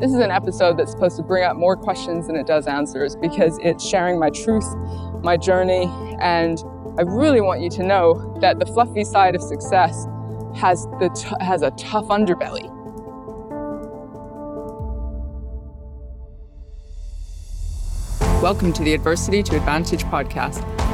This is an episode that's supposed to bring up more questions than it does answers because it's sharing my truth, my journey, and I really want you to know that the fluffy side of success has, the t- has a tough underbelly. Welcome to the Adversity to Advantage podcast.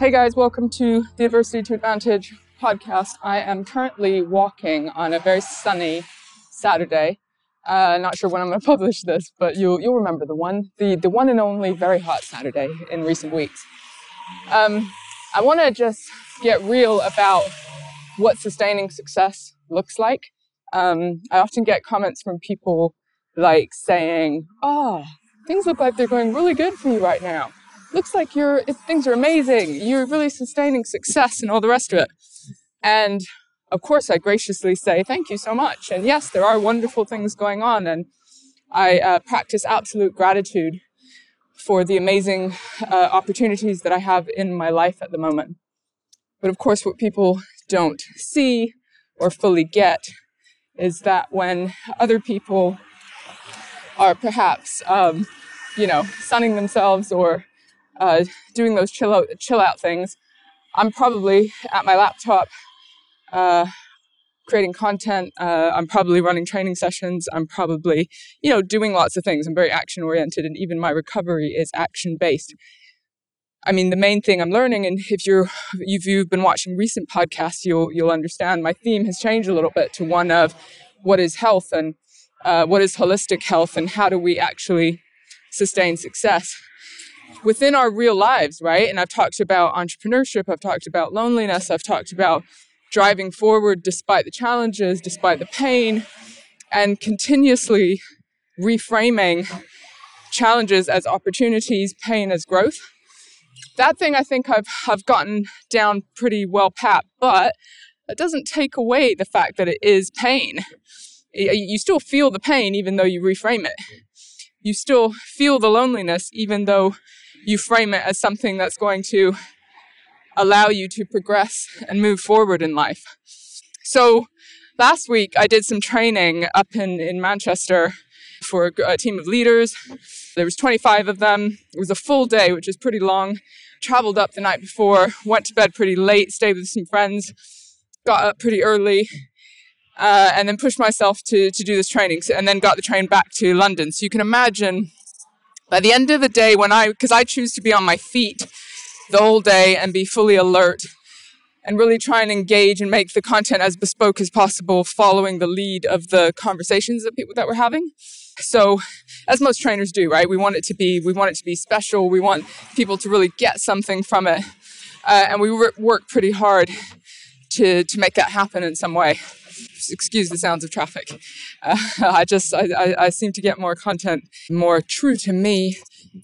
Hey guys, welcome to the Adversity to Advantage podcast. I am currently walking on a very sunny Saturday. Uh, not sure when I'm going to publish this, but you'll you'll remember the one, the the one and only very hot Saturday in recent weeks. Um, I want to just get real about what sustaining success looks like. Um, I often get comments from people like saying, "Oh, things look like they're going really good for you right now." Looks like you're things are amazing. You're really sustaining success and all the rest of it. And of course, I graciously say thank you so much. And yes, there are wonderful things going on, and I uh, practice absolute gratitude for the amazing uh, opportunities that I have in my life at the moment. But of course, what people don't see or fully get is that when other people are perhaps, um, you know, sunning themselves or uh, doing those chill out, chill out things, I'm probably at my laptop uh, creating content. Uh, I'm probably running training sessions. I'm probably, you know, doing lots of things. I'm very action oriented, and even my recovery is action based. I mean, the main thing I'm learning, and if you're if you've been watching recent podcasts, you'll you'll understand my theme has changed a little bit to one of what is health and uh, what is holistic health, and how do we actually sustain success within our real lives, right? And I've talked about entrepreneurship, I've talked about loneliness, I've talked about driving forward despite the challenges, despite the pain, and continuously reframing challenges as opportunities, pain as growth. That thing I think I've, I've gotten down pretty well pat, but that doesn't take away the fact that it is pain. You still feel the pain even though you reframe it. You still feel the loneliness even though you frame it as something that's going to allow you to progress and move forward in life. So last week I did some training up in, in Manchester for a, a team of leaders. There was 25 of them. It was a full day, which is pretty long. Traveled up the night before, went to bed pretty late, stayed with some friends, got up pretty early, uh, and then pushed myself to, to do this training, and then got the train back to London. So you can imagine by the end of the day, when I, because I choose to be on my feet the whole day and be fully alert and really try and engage and make the content as bespoke as possible, following the lead of the conversations that people that we're having. So, as most trainers do, right? We want it to be, we want it to be special. We want people to really get something from it, uh, and we work pretty hard to to make that happen in some way excuse the sounds of traffic. Uh, I just, I, I, I seem to get more content more true to me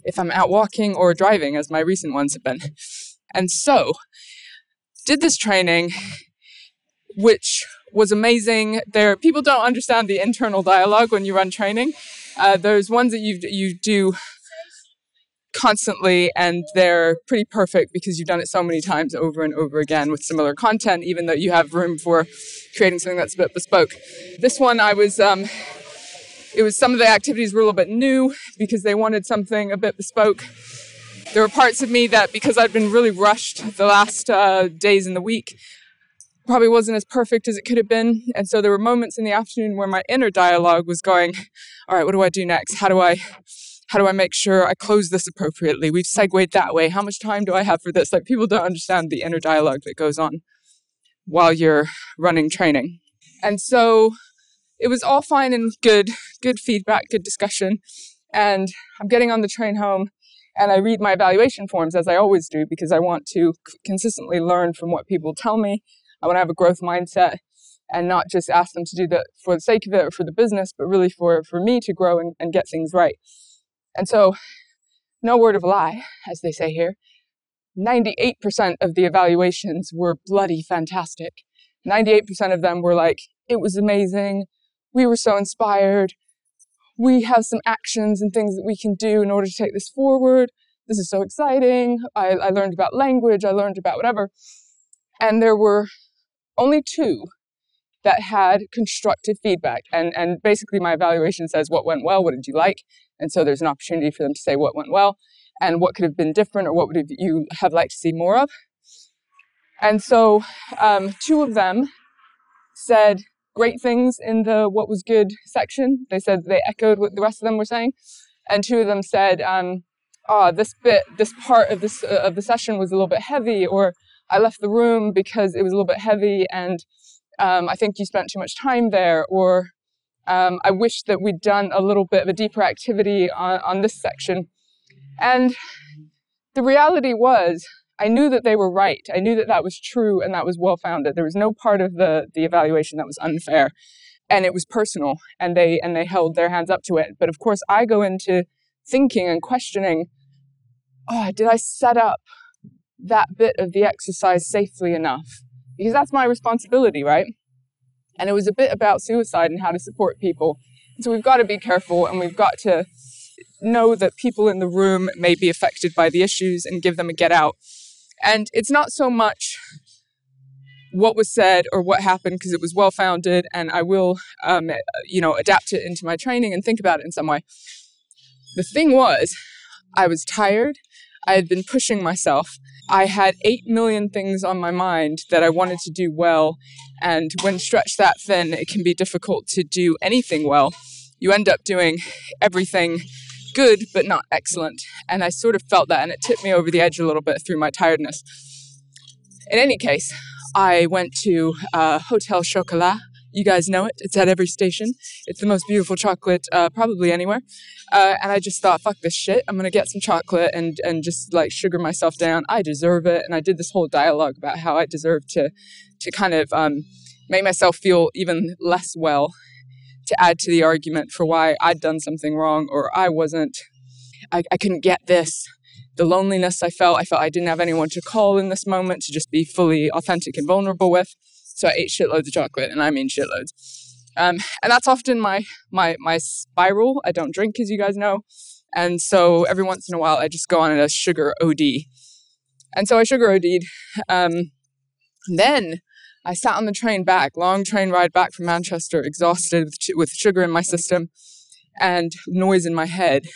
if I'm out walking or driving, as my recent ones have been. And so, did this training, which was amazing. There, people don't understand the internal dialogue when you run training. Uh, there's ones that you you do constantly and they're pretty perfect because you've done it so many times over and over again with similar content even though you have room for creating something that's a bit bespoke. This one i was um, it was some of the activities were a little bit new because they wanted something a bit bespoke. There were parts of me that because i'd been really rushed the last uh, days in the week probably wasn't as perfect as it could have been. And so there were moments in the afternoon where my inner dialogue was going all right what do i do next? How do i how do I make sure I close this appropriately? We've segued that way. How much time do I have for this? Like people don't understand the inner dialogue that goes on while you're running training. And so it was all fine and good, good feedback, good discussion. And I'm getting on the train home and I read my evaluation forms as I always do because I want to consistently learn from what people tell me. I want to have a growth mindset and not just ask them to do that for the sake of it or for the business, but really for, for me to grow and, and get things right. And so, no word of a lie, as they say here. 98% of the evaluations were bloody fantastic. 98% of them were like, it was amazing. We were so inspired. We have some actions and things that we can do in order to take this forward. This is so exciting. I, I learned about language. I learned about whatever. And there were only two that had constructive feedback. And, and basically, my evaluation says what went well, what did you like? And so there's an opportunity for them to say what went well and what could have been different or what would you have liked to see more of. And so um, two of them said great things in the what was good section. They said they echoed what the rest of them were saying. And two of them said, um, oh, this bit, this part of this uh, of the session was a little bit heavy, or I left the room because it was a little bit heavy and um, I think you spent too much time there, or um, I wish that we'd done a little bit of a deeper activity on, on this section. And the reality was, I knew that they were right. I knew that that was true and that was well founded. There was no part of the, the evaluation that was unfair. And it was personal, and they and they held their hands up to it. But of course, I go into thinking and questioning. Oh, did I set up that bit of the exercise safely enough? because that's my responsibility, right? And it was a bit about suicide and how to support people. So we've got to be careful and we've got to know that people in the room may be affected by the issues and give them a get out. And it's not so much what was said or what happened because it was well founded and I will, um, you know, adapt it into my training and think about it in some way. The thing was, I was tired. I had been pushing myself I had 8 million things on my mind that I wanted to do well. And when stretched that thin, it can be difficult to do anything well. You end up doing everything good, but not excellent. And I sort of felt that, and it tipped me over the edge a little bit through my tiredness. In any case, I went to uh, Hotel Chocolat you guys know it. It's at every station. It's the most beautiful chocolate uh, probably anywhere. Uh, and I just thought, fuck this shit. I'm gonna get some chocolate and and just like sugar myself down. I deserve it. And I did this whole dialogue about how I deserve to to kind of um, make myself feel even less well to add to the argument for why I'd done something wrong or I wasn't. I, I couldn't get this the loneliness I felt. I felt I didn't have anyone to call in this moment to just be fully authentic and vulnerable with. So I ate shitloads of chocolate, and I mean shitloads. Um, and that's often my my my spiral. I don't drink, as you guys know, and so every once in a while I just go on a sugar OD. And so I sugar OD'd. Um, then I sat on the train back, long train ride back from Manchester, exhausted with, with sugar in my system and noise in my head.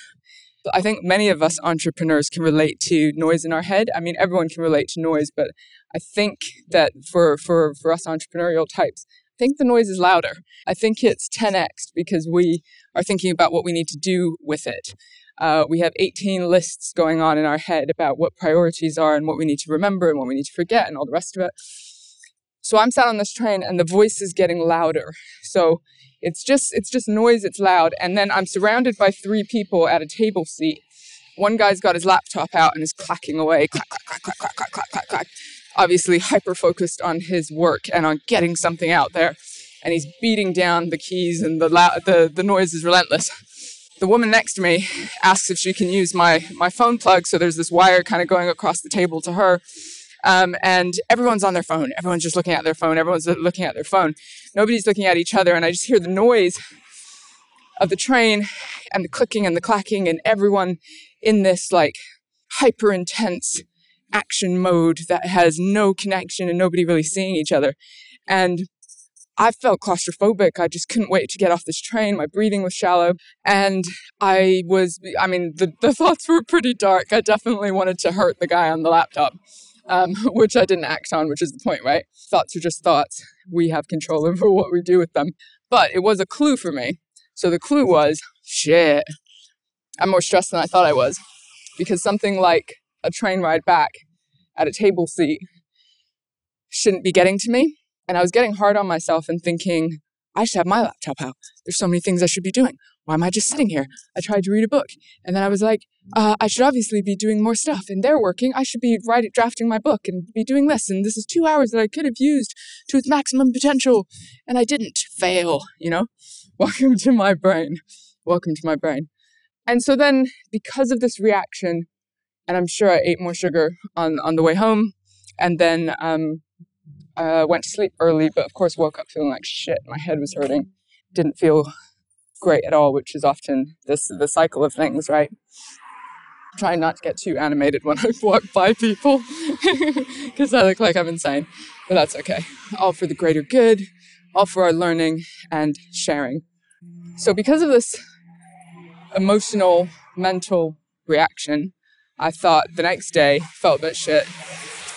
I think many of us entrepreneurs can relate to noise in our head. I mean, everyone can relate to noise, but I think that for, for, for us entrepreneurial types, I think the noise is louder. I think it's 10x because we are thinking about what we need to do with it. Uh, we have 18 lists going on in our head about what priorities are and what we need to remember and what we need to forget and all the rest of it. So I'm sat on this train and the voice is getting louder. So it's just it's just noise, it's loud. And then I'm surrounded by three people at a table seat. One guy's got his laptop out and is clacking away, clack, clack, clack, clack, clack, clack, clack, clack, clack obviously hyper focused on his work and on getting something out there. And he's beating down the keys, and the, the, the noise is relentless. The woman next to me asks if she can use my, my phone plug, so there's this wire kind of going across the table to her. Um, and everyone's on their phone. Everyone's just looking at their phone. Everyone's looking at their phone. Nobody's looking at each other. And I just hear the noise of the train and the clicking and the clacking, and everyone in this like hyper intense action mode that has no connection and nobody really seeing each other. And I felt claustrophobic. I just couldn't wait to get off this train. My breathing was shallow. And I was, I mean, the, the thoughts were pretty dark. I definitely wanted to hurt the guy on the laptop, um, which I didn't act on, which is the point, right? Thoughts are just thoughts. We have control over what we do with them. But it was a clue for me. So the clue was shit, I'm more stressed than I thought I was. Because something like a train ride back at a table seat shouldn't be getting to me. And I was getting hard on myself and thinking, I should have my laptop out. There's so many things I should be doing. Why am I just sitting here? I tried to read a book. And then I was like, uh, I should obviously be doing more stuff. And they're working. I should be writing, drafting my book and be doing this. And this is two hours that I could have used to its maximum potential. And I didn't fail, you know? Welcome to my brain. Welcome to my brain. And so then, because of this reaction, and I'm sure I ate more sugar on, on the way home, and then um, uh, went to sleep early, but of course woke up feeling like shit. My head was hurting. Didn't feel great at all, which is often this the cycle of things, right? Trying not to get too animated when I walk by people because I look like I'm insane, but that's okay. All for the greater good, all for our learning and sharing. So, because of this emotional, mental reaction, I thought the next day felt a bit shit.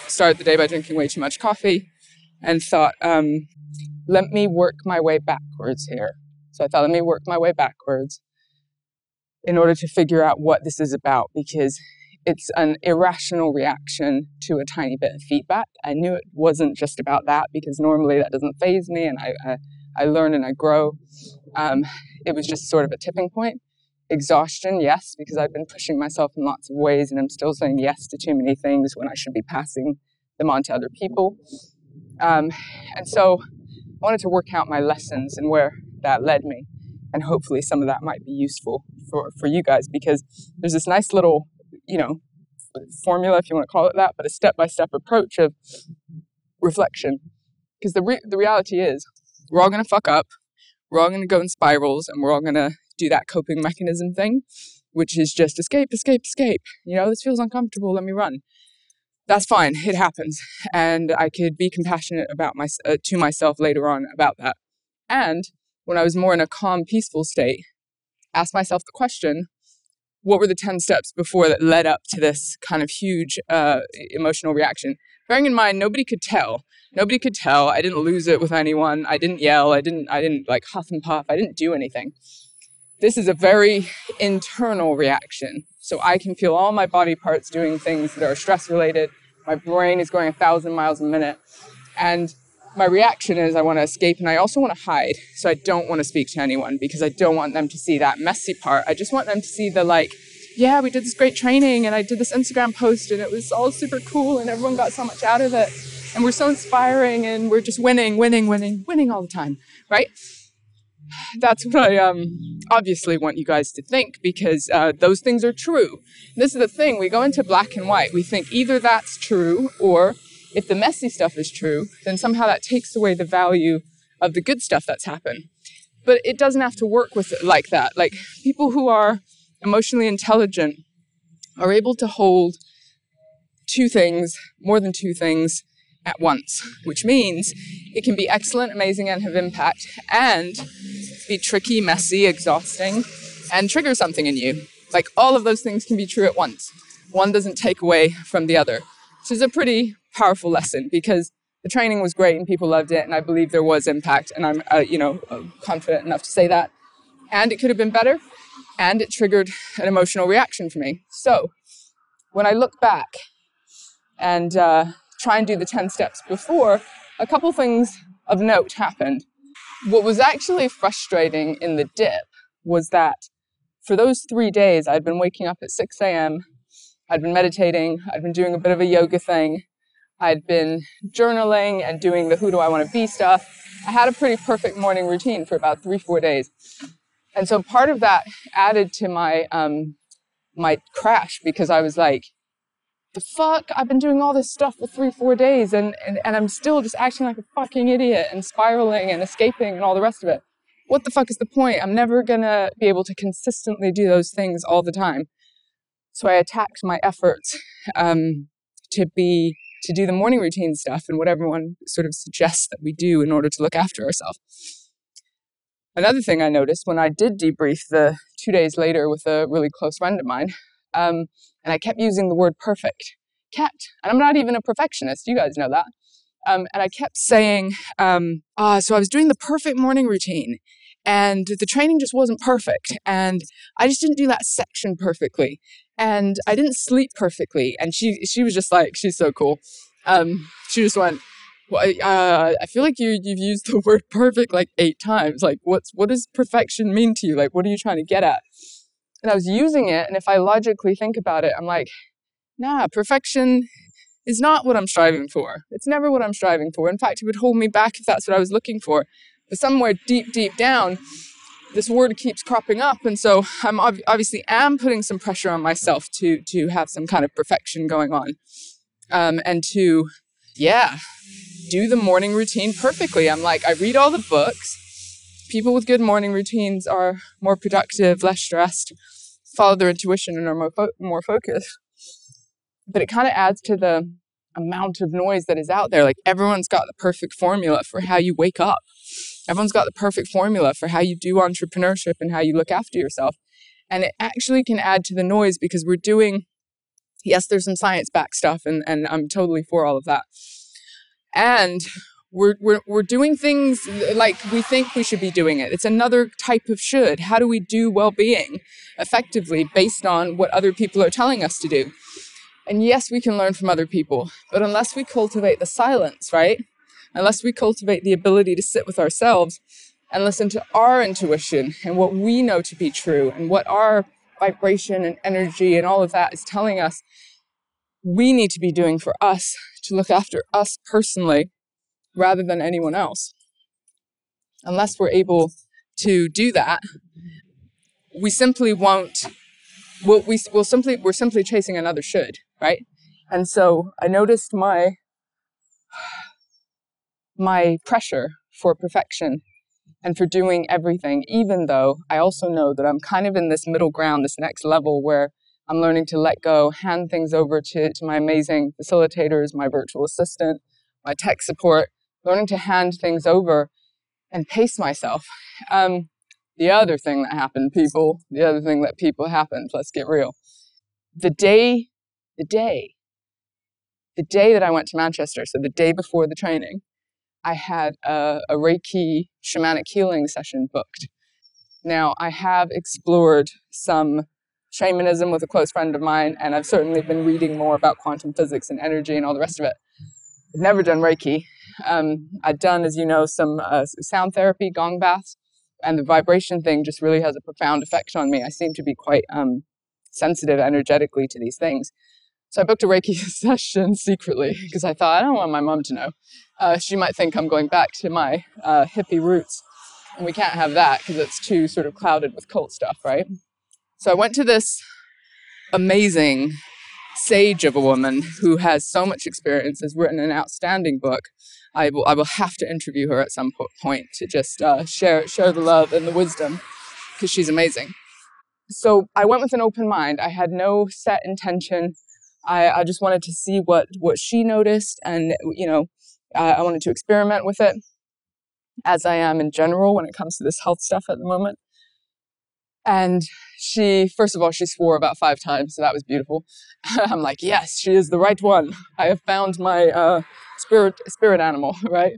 Started the day by drinking way too much coffee and thought, um, let me work my way backwards here. So I thought, let me work my way backwards in order to figure out what this is about because it's an irrational reaction to a tiny bit of feedback. I knew it wasn't just about that because normally that doesn't phase me and I, I, I learn and I grow. Um, it was just sort of a tipping point. Exhaustion, yes, because I've been pushing myself in lots of ways and I'm still saying yes to too many things when I should be passing them on to other people. Um, and so I wanted to work out my lessons and where that led me. And hopefully some of that might be useful for, for you guys because there's this nice little, you know, formula, if you want to call it that, but a step by step approach of reflection. Because the, re- the reality is, we're all going to fuck up, we're all going to go in spirals, and we're all going to do that coping mechanism thing, which is just escape, escape, escape. You know, this feels uncomfortable, let me run that's fine. It happens, and I could be compassionate about my uh, to myself later on about that. And when I was more in a calm, peaceful state, ask myself the question: What were the ten steps before that led up to this kind of huge uh, emotional reaction? Bearing in mind, nobody could tell. Nobody could tell. I didn't lose it with anyone. I didn't yell. I didn't. I didn't like huff and puff. I didn't do anything. This is a very internal reaction. So I can feel all my body parts doing things that are stress related. My brain is going a thousand miles a minute. And my reaction is I want to escape and I also want to hide. So I don't want to speak to anyone because I don't want them to see that messy part. I just want them to see the like, yeah, we did this great training and I did this Instagram post and it was all super cool and everyone got so much out of it. And we're so inspiring and we're just winning, winning, winning, winning all the time, right? that's what I um, obviously want you guys to think because uh, those things are true. This is the thing we go into black and white. We think either that's true or if the messy stuff is true, then somehow that takes away the value of the good stuff that's happened. But it doesn't have to work with it like that. Like people who are emotionally intelligent are able to hold two things, more than two things, at once, which means it can be excellent, amazing, and have impact, and be tricky, messy, exhausting, and trigger something in you. Like all of those things can be true at once. One doesn't take away from the other. This is a pretty powerful lesson because the training was great and people loved it, and I believe there was impact, and I'm, uh, you know, uh, confident enough to say that. And it could have been better, and it triggered an emotional reaction for me. So, when I look back and uh, try and do the 10 steps before, a couple things of note happened. What was actually frustrating in the dip was that for those three days, I'd been waking up at 6 a.m., I'd been meditating, I'd been doing a bit of a yoga thing, I'd been journaling and doing the who do I want to be stuff. I had a pretty perfect morning routine for about three, four days. And so part of that added to my um, my crash because I was like, the fuck? I've been doing all this stuff for three, four days and, and, and I'm still just acting like a fucking idiot and spiraling and escaping and all the rest of it. What the fuck is the point? I'm never gonna be able to consistently do those things all the time. So I attacked my efforts um, to be to do the morning routine stuff and what everyone sort of suggests that we do in order to look after ourselves. Another thing I noticed when I did debrief the two days later with a really close friend of mine um, and I kept using the word perfect. Kept. And I'm not even a perfectionist. You guys know that. Um, and I kept saying, um, ah, so I was doing the perfect morning routine and the training just wasn't perfect. And I just didn't do that section perfectly. And I didn't sleep perfectly. And she, she was just like, she's so cool. Um, she just went, well, uh, I feel like you you've used the word perfect like eight times. Like, what's what does perfection mean to you? Like, what are you trying to get at? And I was using it, and if I logically think about it, I'm like, nah, perfection is not what I'm striving for. It's never what I'm striving for. In fact, it would hold me back if that's what I was looking for. But somewhere deep, deep down, this word keeps cropping up, and so I'm ob- obviously am putting some pressure on myself to to have some kind of perfection going on, um, and to yeah, do the morning routine perfectly. I'm like, I read all the books. People with good morning routines are more productive, less stressed, follow their intuition, and are more, fo- more focused. But it kind of adds to the amount of noise that is out there. Like everyone's got the perfect formula for how you wake up. Everyone's got the perfect formula for how you do entrepreneurship and how you look after yourself. And it actually can add to the noise because we're doing, yes, there's some science back stuff, and, and I'm totally for all of that. And we're, we're, we're doing things like we think we should be doing it. It's another type of should. How do we do well being effectively based on what other people are telling us to do? And yes, we can learn from other people, but unless we cultivate the silence, right? Unless we cultivate the ability to sit with ourselves and listen to our intuition and what we know to be true and what our vibration and energy and all of that is telling us we need to be doing for us to look after us personally rather than anyone else. Unless we're able to do that, we simply won't. We'll, we, will simply we're simply chasing another should, right? And so I noticed my my pressure for perfection and for doing everything, even though I also know that I'm kind of in this middle ground, this next level where I'm learning to let go, hand things over to, to my amazing facilitators, my virtual assistant, my tech support, learning to hand things over and pace myself. Um, the other thing that happened, people, the other thing that people happened, let's get real. The day, the day, the day that I went to Manchester, so the day before the training, I had a, a Reiki shamanic healing session booked. Now, I have explored some shamanism with a close friend of mine, and I've certainly been reading more about quantum physics and energy and all the rest of it. I've never done Reiki, um, I've done, as you know, some uh, sound therapy, gong baths, and the vibration thing just really has a profound effect on me. I seem to be quite um, sensitive energetically to these things. So I booked a Reiki session secretly because I thought I don't want my mom to know. Uh, she might think I'm going back to my uh, hippie roots, and we can't have that because it's too sort of clouded with cult stuff, right? So I went to this amazing sage of a woman who has so much experience, has written an outstanding book I will I will have to interview her at some point to just uh, share share the love and the wisdom because she's amazing. So I went with an open mind. I had no set intention. I, I just wanted to see what what she noticed, and you know, uh, I wanted to experiment with it, as I am in general when it comes to this health stuff at the moment. And she, first of all, she swore about five times, so that was beautiful. I'm like, yes, she is the right one. I have found my uh, spirit spirit animal, right?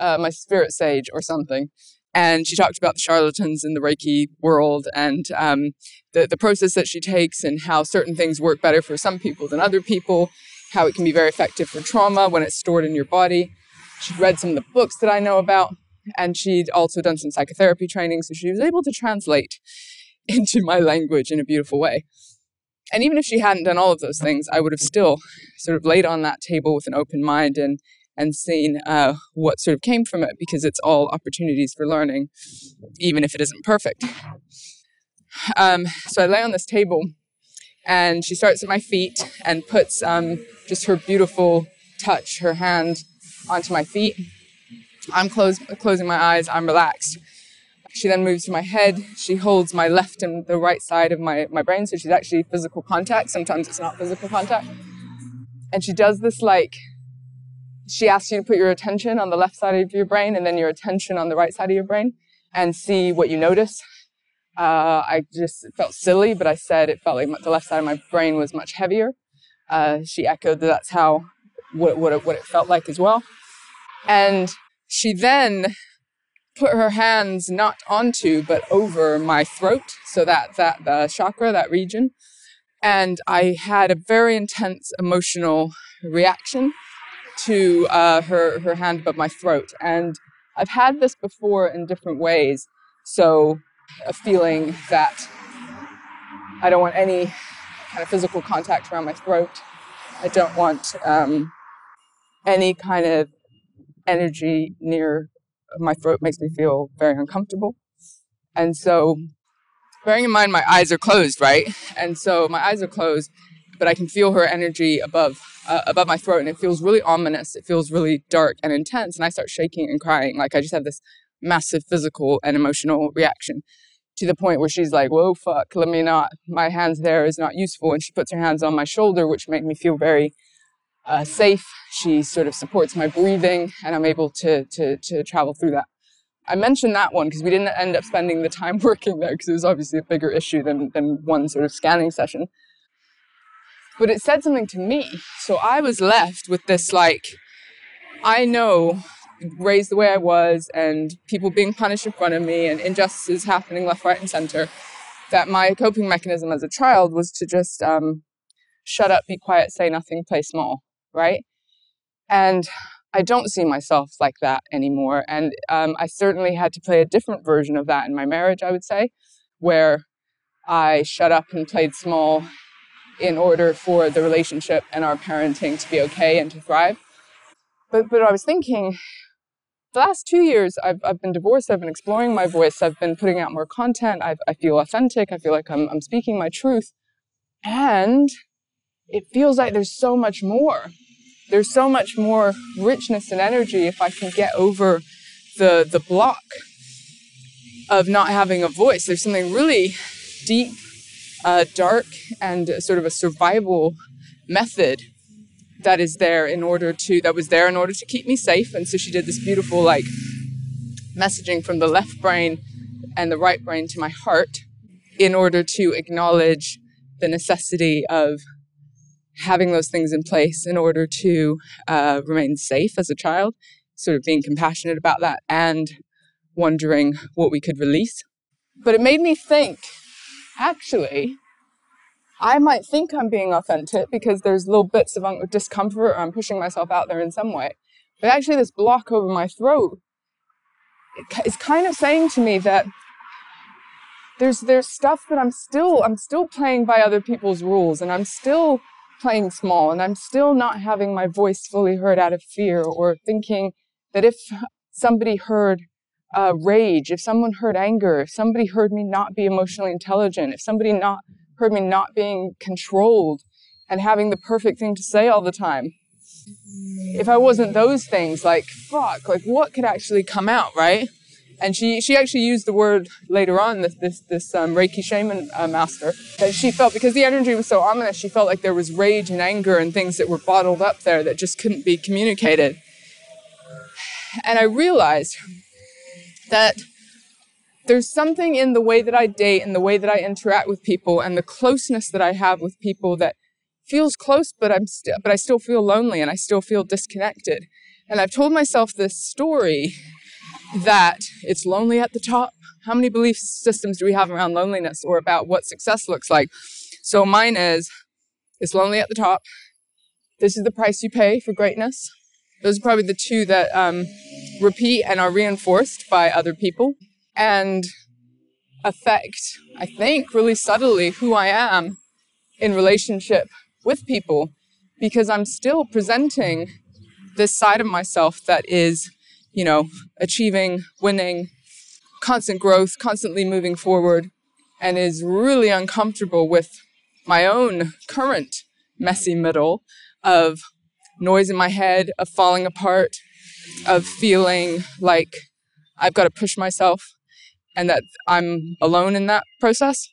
Uh, my spirit sage or something. And she talked about the charlatans in the Reiki world and um, the, the process that she takes and how certain things work better for some people than other people, how it can be very effective for trauma when it's stored in your body. She'd read some of the books that I know about, and she'd also done some psychotherapy training, so she was able to translate into my language in a beautiful way. And even if she hadn't done all of those things, I would have still sort of laid on that table with an open mind and and seen uh, what sort of came from it because it's all opportunities for learning, even if it isn't perfect. Um, so I lay on this table, and she starts at my feet and puts um, just her beautiful touch, her hand onto my feet. I'm close, closing my eyes, I'm relaxed. She then moves to my head. She holds my left and the right side of my, my brain. So she's actually physical contact. Sometimes it's not physical contact. And she does this like, she asks you to put your attention on the left side of your brain and then your attention on the right side of your brain and see what you notice. Uh, I just felt silly, but I said it felt like the left side of my brain was much heavier. Uh, she echoed that that's how what, what, it, what it felt like as well. And she then put her hands not onto but over my throat so that that the chakra that region and i had a very intense emotional reaction to uh, her her hand above my throat, and I've had this before in different ways. So a feeling that I don't want any kind of physical contact around my throat. I don't want um, any kind of energy near my throat makes me feel very uncomfortable. And so, bearing in mind my eyes are closed, right? And so my eyes are closed, but I can feel her energy above uh, above my throat, and it feels really ominous. It feels really dark and intense, and I start shaking and crying. Like I just have this massive physical and emotional reaction to the point where she's like, "Whoa, fuck! Let me not. My hands there is not useful." And she puts her hands on my shoulder, which make me feel very uh, safe. She sort of supports my breathing, and I'm able to to to travel through that. I mentioned that one because we didn't end up spending the time working there because it was obviously a bigger issue than than one sort of scanning session. But it said something to me, so I was left with this like, I know raised the way I was and people being punished in front of me and injustices happening left, right, and center, that my coping mechanism as a child was to just um, shut up, be quiet, say nothing, play small, right? And I don't see myself like that anymore. And um, I certainly had to play a different version of that in my marriage, I would say, where I shut up and played small in order for the relationship and our parenting to be okay and to thrive. But, but I was thinking, the last two years, I've, I've been divorced, I've been exploring my voice, I've been putting out more content, I've, I feel authentic, I feel like I'm, I'm speaking my truth. And it feels like there's so much more. There's so much more richness and energy if I can get over the, the block of not having a voice. There's something really deep, uh, dark, and sort of a survival method that is there in order to that was there in order to keep me safe. And so she did this beautiful like messaging from the left brain and the right brain to my heart in order to acknowledge the necessity of having those things in place in order to uh, remain safe as a child sort of being compassionate about that and wondering what we could release. But it made me think actually I might think I'm being authentic because there's little bits of discomfort or I'm pushing myself out there in some way. But actually, this block over my throat is kind of saying to me that there's there's stuff that I'm still I'm still playing by other people's rules and I'm still playing small and I'm still not having my voice fully heard out of fear or thinking that if somebody heard uh, rage, if someone heard anger, if somebody heard me not be emotionally intelligent, if somebody not heard me not being controlled and having the perfect thing to say all the time. If I wasn't those things, like fuck, like what could actually come out, right? And she she actually used the word later on this this this um, Reiki shaman uh, master that she felt because the energy was so ominous, she felt like there was rage and anger and things that were bottled up there that just couldn't be communicated. And I realized that there's something in the way that I date and the way that I interact with people and the closeness that I have with people that feels close, but I'm still, but I still feel lonely and I still feel disconnected. And I've told myself this story that it's lonely at the top. How many belief systems do we have around loneliness or about what success looks like? So mine is it's lonely at the top. This is the price you pay for greatness. Those are probably the two that um, repeat and are reinforced by other people and affect, I think, really subtly who I am in relationship with people because I'm still presenting this side of myself that is, you know, achieving, winning, constant growth, constantly moving forward, and is really uncomfortable with my own current messy middle of noise in my head, of falling apart, of feeling like I've got to push myself and that I'm alone in that process.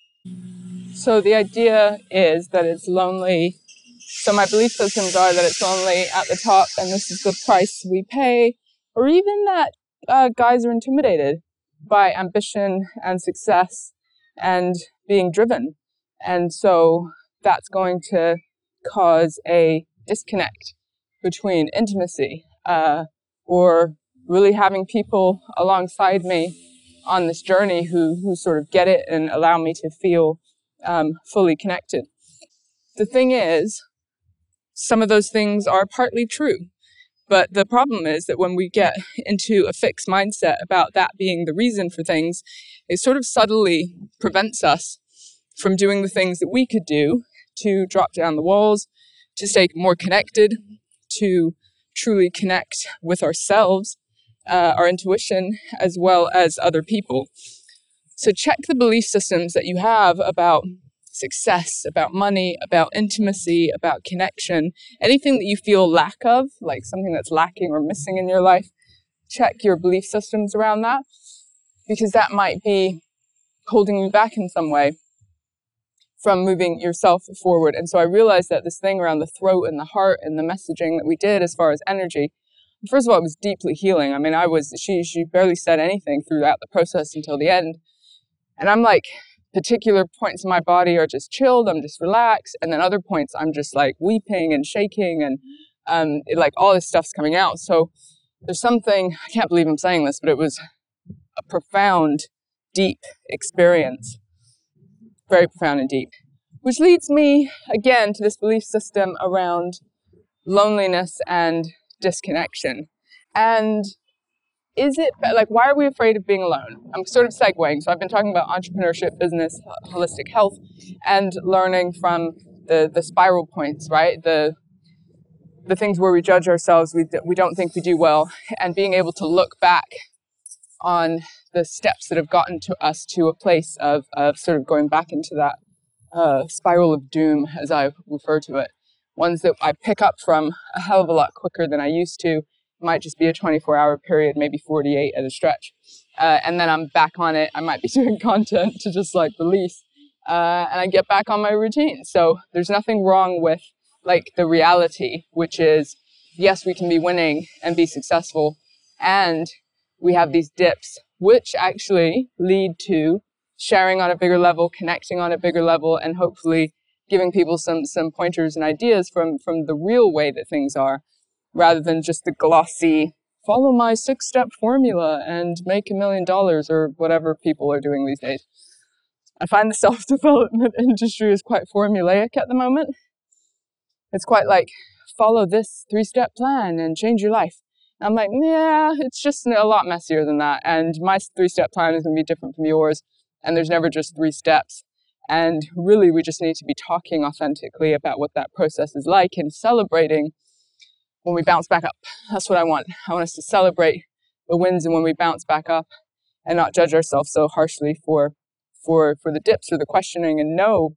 So the idea is that it's lonely. So my belief systems are that it's lonely at the top, and this is the price we pay, or even that uh, guys are intimidated by ambition and success and being driven. And so that's going to cause a disconnect between intimacy uh, or really having people alongside me on this journey who, who sort of get it and allow me to feel um, fully connected. The thing is, some of those things are partly true. But the problem is that when we get into a fixed mindset about that being the reason for things, it sort of subtly prevents us from doing the things that we could do to drop down the walls, to stay more connected, to truly connect with ourselves, uh, our intuition, as well as other people. So check the belief systems that you have about success, about money, about intimacy, about connection, anything that you feel lack of, like something that's lacking or missing in your life, check your belief systems around that because that might be holding you back in some way from moving yourself forward. And so I realized that this thing around the throat and the heart and the messaging that we did as far as energy, first of all, it was deeply healing. I mean, I was, she, she barely said anything throughout the process until the end. And I'm like, particular points in my body are just chilled, I'm just relaxed. And then other points, I'm just like weeping and shaking and um, it, like all this stuff's coming out. So there's something, I can't believe I'm saying this, but it was a profound, deep experience. Very profound and deep. Which leads me again to this belief system around loneliness and disconnection. And is it like why are we afraid of being alone i'm sort of segueing so i've been talking about entrepreneurship business holistic health and learning from the the spiral points right the the things where we judge ourselves we, we don't think we do well and being able to look back on the steps that have gotten to us to a place of, of sort of going back into that uh, spiral of doom as i refer to it ones that i pick up from a hell of a lot quicker than i used to It might just be a 24 hour period, maybe 48 at a stretch. Uh, and then I'm back on it. I might be doing content to just like release. Uh, and I get back on my routine. So there's nothing wrong with like the reality, which is yes, we can be winning and be successful. And we have these dips, which actually lead to sharing on a bigger level, connecting on a bigger level, and hopefully giving people some, some pointers and ideas from, from the real way that things are rather than just the glossy follow my six step formula and make a million dollars or whatever people are doing these days. I find the self development industry is quite formulaic at the moment. It's quite like follow this three step plan and change your life. I'm like, yeah, it's just a lot messier than that. And my three step plan is going to be different from yours. And there's never just three steps. And really, we just need to be talking authentically about what that process is like and celebrating when we bounce back up. That's what I want. I want us to celebrate the wins and when we bounce back up and not judge ourselves so harshly for for for the dips or the questioning and know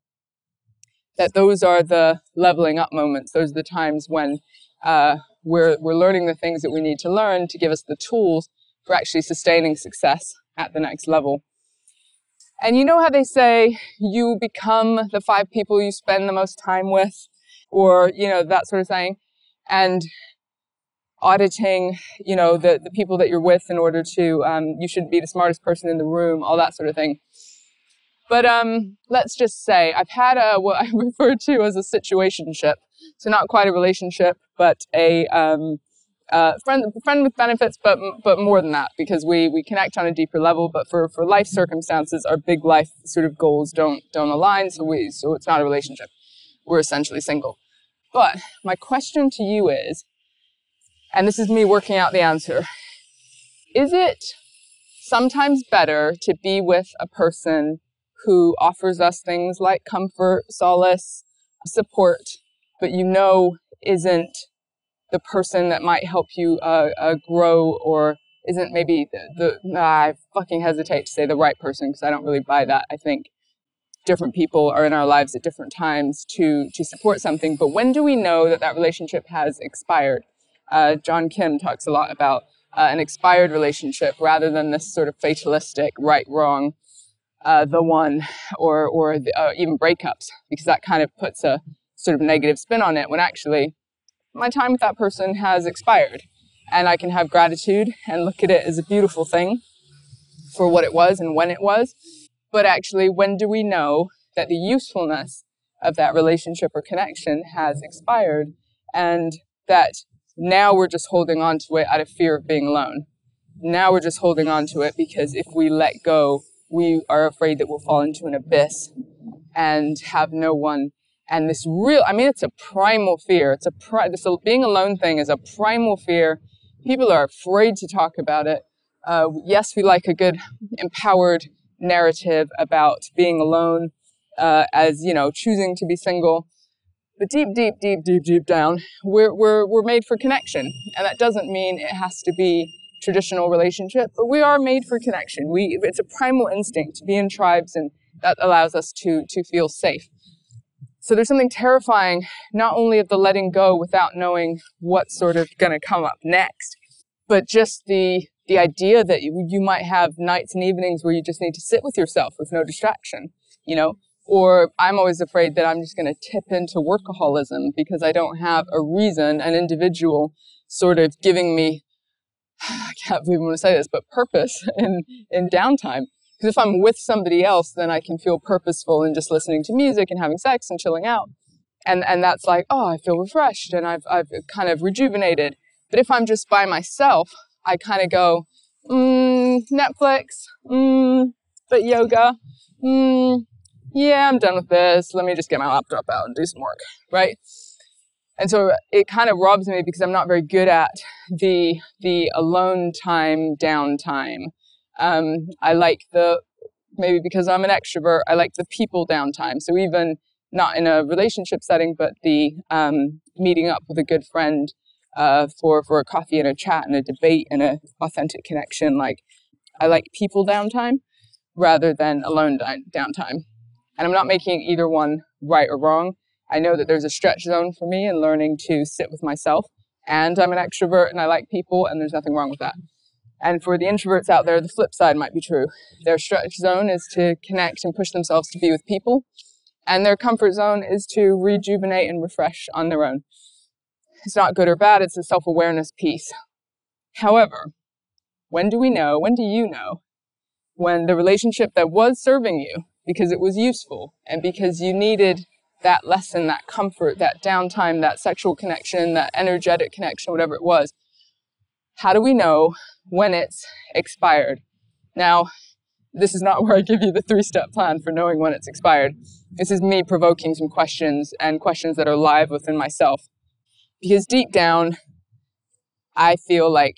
that those are the leveling up moments. Those are the times when uh, we're we're learning the things that we need to learn to give us the tools for actually sustaining success at the next level. And you know how they say you become the five people you spend the most time with, or you know that sort of thing and auditing, you know, the, the people that you're with in order to, um, you should be the smartest person in the room, all that sort of thing. But um, let's just say I've had a what I refer to as a situationship. So not quite a relationship, but a um, uh, friend friend with benefits, but but more than that because we we connect on a deeper level. But for for life circumstances, our big life sort of goals don't don't align. So we so it's not a relationship. We're essentially single. But my question to you is, and this is me working out the answer, is it sometimes better to be with a person who offers us things like comfort, solace, support, but you know isn't the person that might help you uh, uh, grow or isn't maybe the, the I fucking hesitate to say the right person because I don't really buy that. I think different people are in our lives at different times to to support something. But when do we know that that relationship has expired? Uh, John Kim talks a lot about uh, an expired relationship rather than this sort of fatalistic right wrong, uh, the one, or or the, uh, even breakups, because that kind of puts a sort of negative spin on it. When actually, my time with that person has expired, and I can have gratitude and look at it as a beautiful thing for what it was and when it was but actually, when do we know that the usefulness of that relationship or connection has expired and that now we're just holding on to it out of fear of being alone? Now we're just holding on to it because if we let go, we are afraid that we'll fall into an abyss and have no one and this real i mean it's a primal fear. It's a pri- this being alone thing is a primal fear. People are afraid to talk about it. Uh, yes we like a good empowered narrative about being alone uh, as you know choosing to be single. But deep deep deep deep deep down we're, we're, we're made for connection. And that doesn't mean it has to be traditional relationship but we are made for connection. We it's a primal instinct to be in tribes and that allows us to to feel safe so there's something terrifying, not only of the letting go without knowing what's sort of going to come up next, but just the the idea that you, you might have nights and evenings where you just need to sit with yourself with no distraction, you know. Or I'm always afraid that I'm just going to tip into workaholism because I don't have a reason, an individual sort of giving me, I can't believe I'm going to say this, but purpose in, in downtime. Because if I'm with somebody else, then I can feel purposeful in just listening to music and having sex and chilling out. And, and that's like, oh, I feel refreshed and I've, I've kind of rejuvenated. But if I'm just by myself, I kind of go, mm, Netflix, mm, but yoga, mm, yeah, I'm done with this. Let me just get my laptop out and do some work, right? And so it kind of robs me because I'm not very good at the the alone time downtime. Um, I like the, maybe because I'm an extrovert, I like the people downtime. So even not in a relationship setting, but the um, meeting up with a good friend uh, for, for a coffee and a chat and a debate and an authentic connection. Like, I like people downtime rather than alone downtime. And I'm not making either one right or wrong. I know that there's a stretch zone for me in learning to sit with myself. And I'm an extrovert and I like people, and there's nothing wrong with that. And for the introverts out there, the flip side might be true. Their stretch zone is to connect and push themselves to be with people, and their comfort zone is to rejuvenate and refresh on their own. It's not good or bad, it's a self awareness piece. However, when do we know, when do you know, when the relationship that was serving you because it was useful and because you needed that lesson, that comfort, that downtime, that sexual connection, that energetic connection, whatever it was, how do we know when it's expired? Now, this is not where I give you the three step plan for knowing when it's expired. This is me provoking some questions and questions that are live within myself. Because deep down, I feel like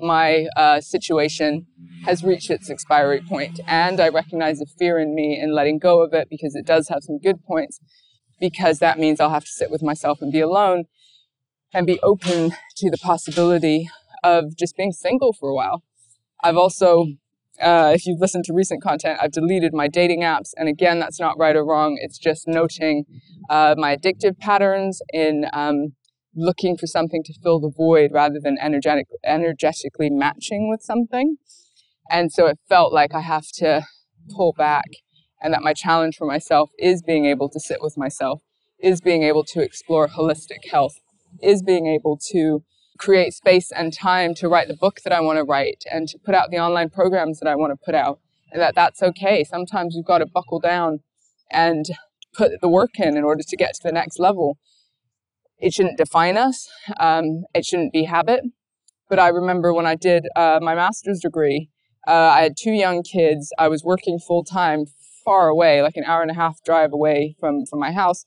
my uh, situation has reached its expiry point, and I recognize the fear in me in letting go of it because it does have some good points. Because that means I'll have to sit with myself and be alone and be open to the possibility of just being single for a while. I've also, uh, if you've listened to recent content, I've deleted my dating apps. And again, that's not right or wrong. It's just noting uh, my addictive patterns in um, looking for something to fill the void rather than energetic, energetically matching with something. And so it felt like I have to pull back and that my challenge for myself is being able to sit with myself, is being able to explore holistic health, is being able to create space and time to write the book that I want to write and to put out the online programs that I want to put out. And that that's okay. Sometimes you've got to buckle down and put the work in in order to get to the next level. It shouldn't define us. Um, it shouldn't be habit. But I remember when I did uh, my master's degree, uh, I had two young kids. I was working full time far away, like an hour and a half drive away from, from my house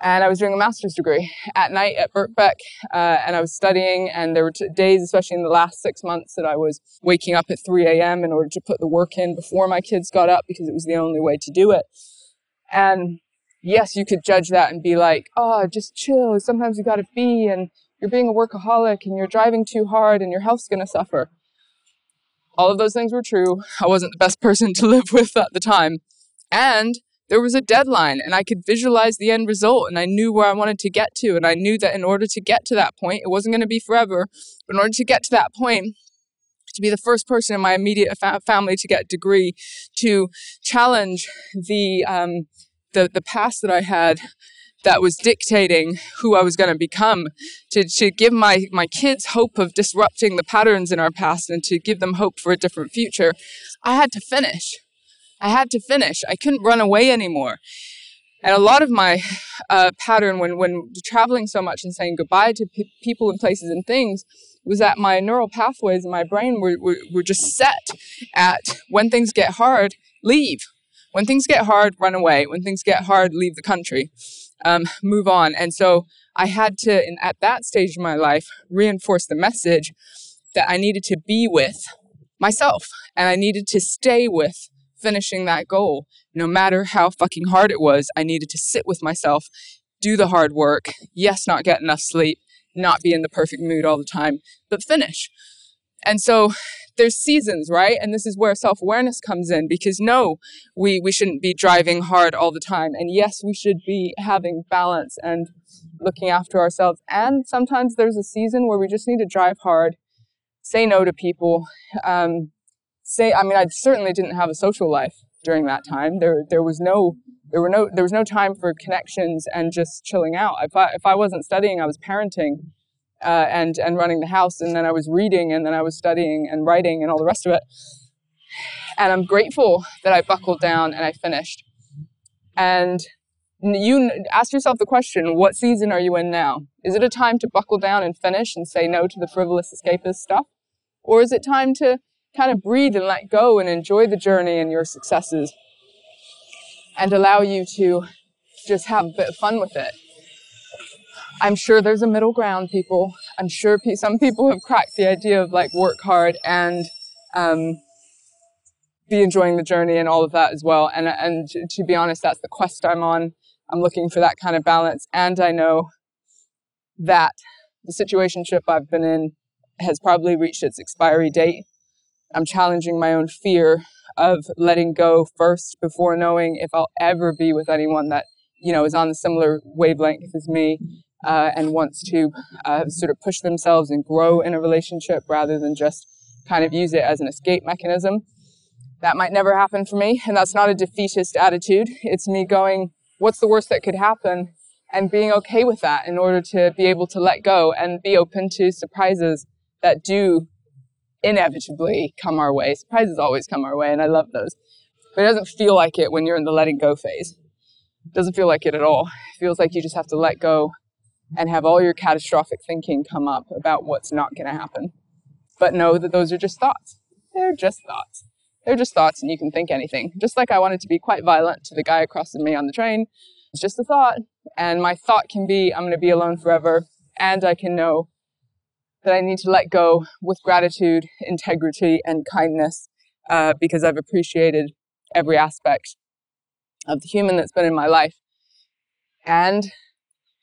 and I was doing a master's degree at night at Birkbeck, uh, and I was studying. And there were t- days, especially in the last six months, that I was waking up at 3 a.m. in order to put the work in before my kids got up because it was the only way to do it. And yes, you could judge that and be like, "Oh, just chill. Sometimes you got to be, and you're being a workaholic, and you're driving too hard, and your health's gonna suffer." All of those things were true. I wasn't the best person to live with at the time, and there was a deadline and I could visualize the end result and I knew where I wanted to get to. And I knew that in order to get to that point, it wasn't going to be forever, but in order to get to that point, to be the first person in my immediate fa- family to get a degree, to challenge the, um, the, the past that I had that was dictating who I was going to become, to, to give my, my kids hope of disrupting the patterns in our past and to give them hope for a different future, I had to finish. I had to finish. I couldn't run away anymore. And a lot of my uh, pattern when, when traveling so much and saying goodbye to pe- people and places and things was that my neural pathways in my brain were, were, were just set at when things get hard, leave. When things get hard, run away. When things get hard, leave the country. um, move on. And so I had to, in, at that stage of my life, reinforce the message that I needed to be with myself and I needed to stay with finishing that goal. No matter how fucking hard it was, I needed to sit with myself, do the hard work. Yes, not get enough sleep, not be in the perfect mood all the time, but finish. And so there's seasons, right? And this is where self-awareness comes in because no, we we shouldn't be driving hard all the time. And yes, we should be having balance and looking after ourselves. And sometimes there's a season where we just need to drive hard, say no to people. Um, say, I mean, I certainly didn't have a social life during that time. There there was no there were no there was no time for connections and just chilling out. If I if I wasn't studying, I was parenting uh, and and running the house, and then I was reading, and then I was studying and writing, and all the rest of it. And I'm grateful that I buckled down and I finished. And you ask yourself the question: What season are you in now? Is it a time to buckle down and finish and say no to the frivolous escapist stuff, or is it time to kind of breathe and let go and enjoy the journey and your successes, and allow you to just have a bit of fun with it? I'm sure there's a middle ground, people. I'm sure pe- some people have cracked the idea of like work hard and um, be enjoying the journey and all of that as well. And and to be honest, that's the quest I'm on. I'm looking for that kind of balance, and I know that the situationship I've been in has probably reached its expiry date. I'm challenging my own fear of letting go first before knowing if I'll ever be with anyone that you know is on a similar wavelength as me uh, and wants to uh, sort of push themselves and grow in a relationship rather than just kind of use it as an escape mechanism. That might never happen for me, and that's not a defeatist attitude. It's me going, what's the worst that could happen? And being okay with that in order to be able to let go and be open to surprises that do inevitably come our way. Surprises always come our way, and I love those. But it doesn't feel like it when you're in the letting go phase. It doesn't feel like it at all. It feels like you just have to let go and have all your catastrophic thinking come up about what's not going to happen. But know that those are just thoughts. They're just thoughts. They're just thoughts, and you can think anything. Just like I wanted to be quite violent to the guy across from me on the train, it's just a thought. And my thought can be, I'm going to be alone forever. And I can know that I need to let go with gratitude, integrity, and kindness uh, because I've appreciated every aspect of the human that's been in my life. And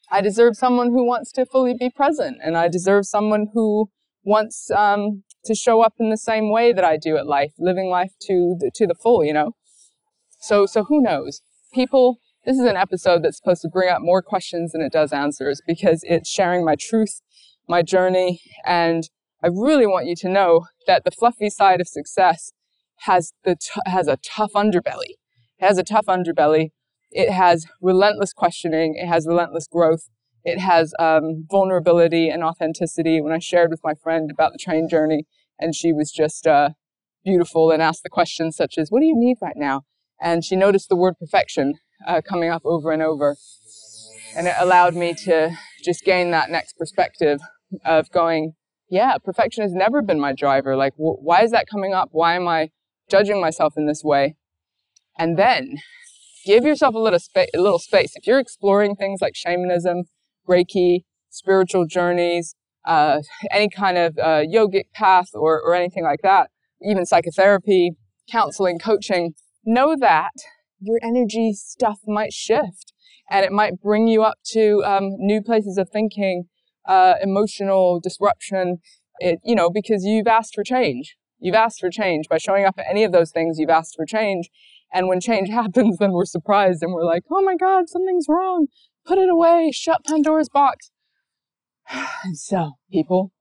I deserve someone who wants to fully be present, and I deserve someone who wants um, to show up in the same way that I do at life, living life to the, to the full, you know. So so who knows? People, this is an episode that's supposed to bring up more questions than it does answers because it's sharing my truth, my journey, and I really want you to know that the fluffy side of success has the t- has a tough underbelly. It has a tough underbelly it has relentless questioning, it has relentless growth, it has um, vulnerability and authenticity. When I shared with my friend about the train journey, and she was just uh, beautiful and asked the questions such as, What do you need right now? And she noticed the word perfection uh, coming up over and over. And it allowed me to just gain that next perspective of going, yeah, perfection has never been my driver. Like, wh- why is that coming up? Why am I judging myself in this way? And then give yourself a little, spa- a little space. If you're exploring things like shamanism, Reiki, spiritual journeys, uh, any kind of uh, yogic path or, or anything like that, even psychotherapy, counseling, coaching, know that your energy stuff might shift and it might bring you up to um, new places of thinking, uh, emotional disruption, it, you know, because you've asked for change. You've asked for change. By showing up at any of those things, you've asked for change. And when change happens, then we're surprised and we're like, oh my God, something's wrong. Put it away. Shut Pandora's box. And so, people,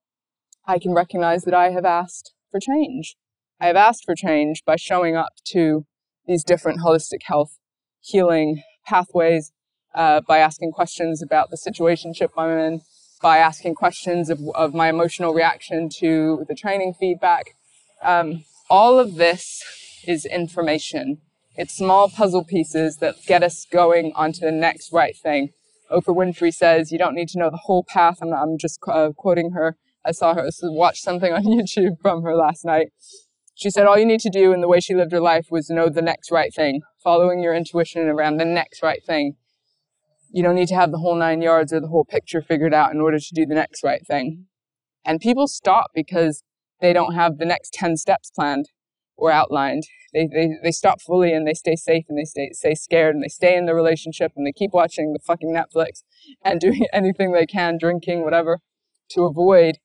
I can recognize that I have asked for change. I have asked for change by showing up to these different holistic health healing pathways, uh, by asking questions about the situationship I'm in, by asking questions of, of my emotional reaction to the training feedback. Um, all of this is information it's small puzzle pieces that get us going onto the next right thing. Oprah Winfrey says, You don't need to know the whole path. I'm, I'm just uh, quoting her. I saw her watch something on YouTube from her last night. She said, All you need to do in the way she lived her life was know the next right thing, following your intuition around the next right thing. You don't need to have the whole nine yards or the whole picture figured out in order to do the next right thing. And people stop because they don't have the next 10 steps planned or outlined. They, they, they stop fully and they stay safe and they stay, stay scared and they stay in the relationship and they keep watching the fucking Netflix and doing anything they can, drinking, whatever, to avoid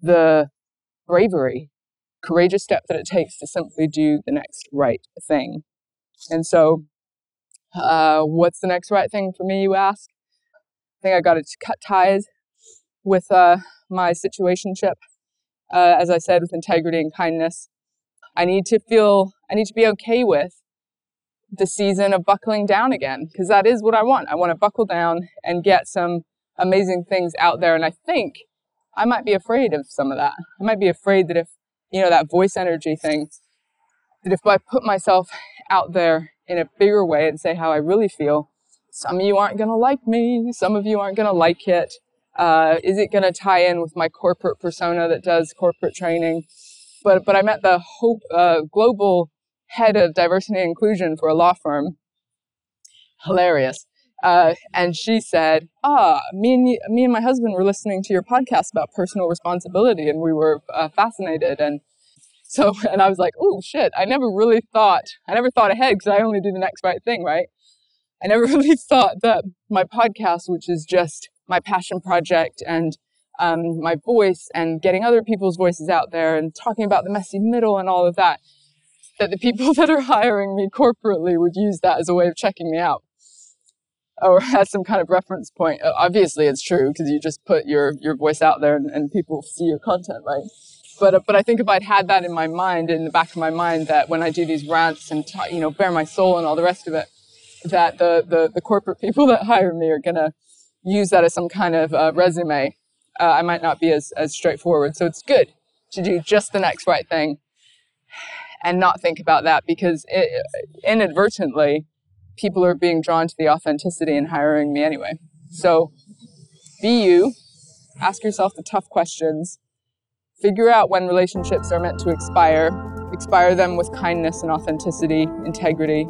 the bravery, courageous step that it takes to simply do the next right thing. And so, uh, what's the next right thing for me, you ask? I think I got to cut ties with uh, my situationship, uh, as I said, with integrity and kindness. I need to feel, I need to be okay with the season of buckling down again, because that is what I want. I want to buckle down and get some amazing things out there. And I think I might be afraid of some of that. I might be afraid that if, you know, that voice energy thing, that if I put myself out there in a bigger way and say how I really feel, some of you aren't going to like me. Some of you aren't going to like it. Uh, is it going to tie in with my corporate persona that does corporate training? But but I met the hope, uh, global head of diversity and inclusion for a law firm. Hilarious. Uh, and she said, "Ah, me and me and my husband were listening to your podcast about personal responsibility, and we were uh, fascinated." And so, and I was like, "Oh shit! I never really thought. I never thought ahead because I only do the next right thing, right? I never really thought that my podcast, which is just my passion project and um, my voice and getting other people's voices out there and talking about the messy middle and all of that, that the people that are hiring me corporately would use that as a way of checking me out or as some kind of reference point. Obviously, it's true because you just put your, your voice out there and, and people see your content, right? But, uh, but I think if I'd had that in my mind, in the back of my mind, that when I do these rants and, ta- you know, bare my soul and all the rest of it, that the, the, the corporate people that hire me are going to use that as some kind of uh, resume, uh, I might not be as, as straightforward. So it's good to do just the next right thing and not think about that because it, inadvertently, people are being drawn to the authenticity in hiring me anyway. So be you, ask yourself the tough questions, figure out when relationships are meant to expire, expire them with kindness and authenticity, integrity,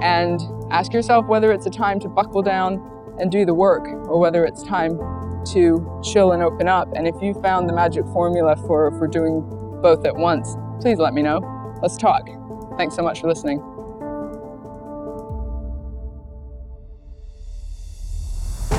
and ask yourself whether it's a time to buckle down and do the work, or whether it's time to chill and open up. And if you found the magic formula for, for doing both at once, please let me know. Let's talk. Thanks so much for listening.